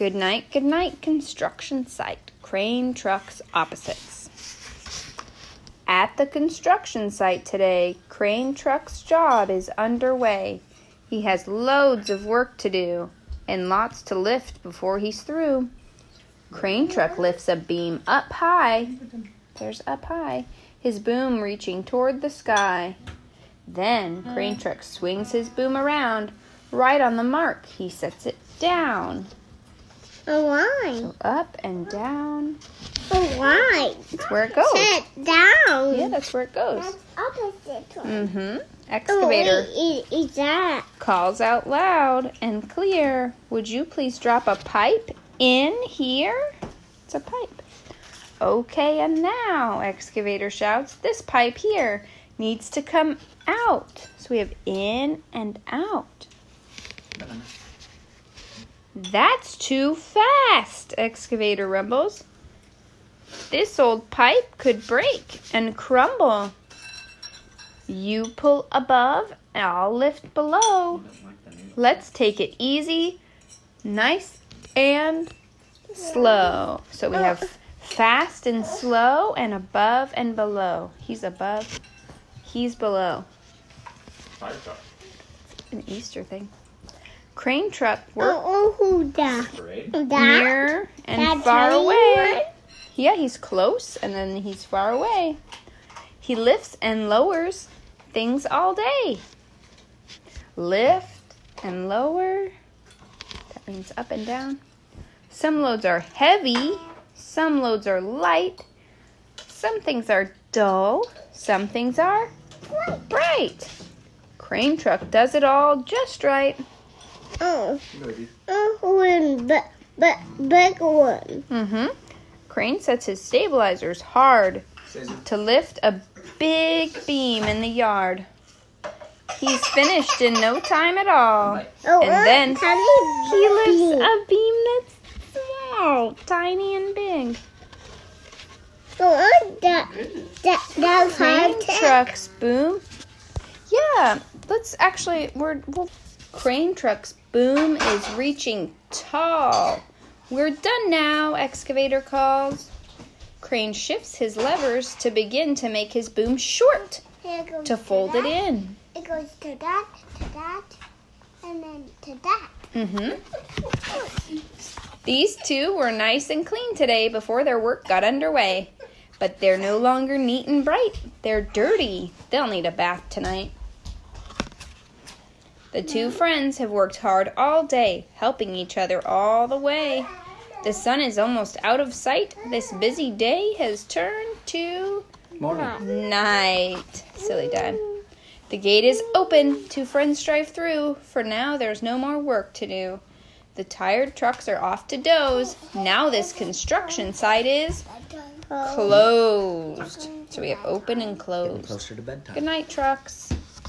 Good night, good night, construction site. Crane trucks opposites. At the construction site today, Crane Truck's job is underway. He has loads of work to do and lots to lift before he's through. Crane Truck lifts a beam up high. There's up high. His boom reaching toward the sky. Then Crane Truck swings his boom around. Right on the mark, he sets it down. A line. So up and down. A line. That's where it goes. Sit down. Yeah, that's where it goes. That's opposite one. Mm-hmm. Oh, Excavator wait, i- is that? calls out loud and clear. Would you please drop a pipe in here? It's a pipe. Okay, and now, excavator shouts, this pipe here needs to come out. So we have in and out. That's too fast, excavator rumbles. This old pipe could break and crumble. You pull above, I'll lift below. Let's take it easy, nice and slow. So we have fast and slow, and above and below. He's above, he's below. An Easter thing. Crane truck work Parade. Near and That far away. Yeah, he's close and then he's far away. He lifts and lowers things all day. Lift and lower. That means up and down. Some loads are heavy, some loads are light, some things are dull, some things are bright. Crane truck does it all just right. Oh, oh, one, but, but, big one. Mm-hmm. Crane sets his stabilizers hard to lift a big beam in the yard. He's finished in no time at all. Oh, And uh, then He lifts a beam that's small, tiny and big. Oh, uh, that, that, that's Crane truck's boom. Yeah, let's actually we're well, crane truck's boom is reaching tall. We're done now, excavator calls. Crane shifts his levers to begin to make his boom short to fold it in. It goes to that, to that, and then to that. Mm-hmm. These two were nice and clean today before their work got underway. But they're no longer neat and bright. They're dirty. They'll need a bath tonight. The two friends have worked hard all day, helping each other all the way. The sun is almost out of sight. This busy day has turned to Morning. night. Silly dad. The gate is open. Two friends drive through. For now, there's no more work to do. The tired trucks are off to doze. Now, this construction site is closed. So we have open and closed. Getting closer to bedtime. Good night, trucks.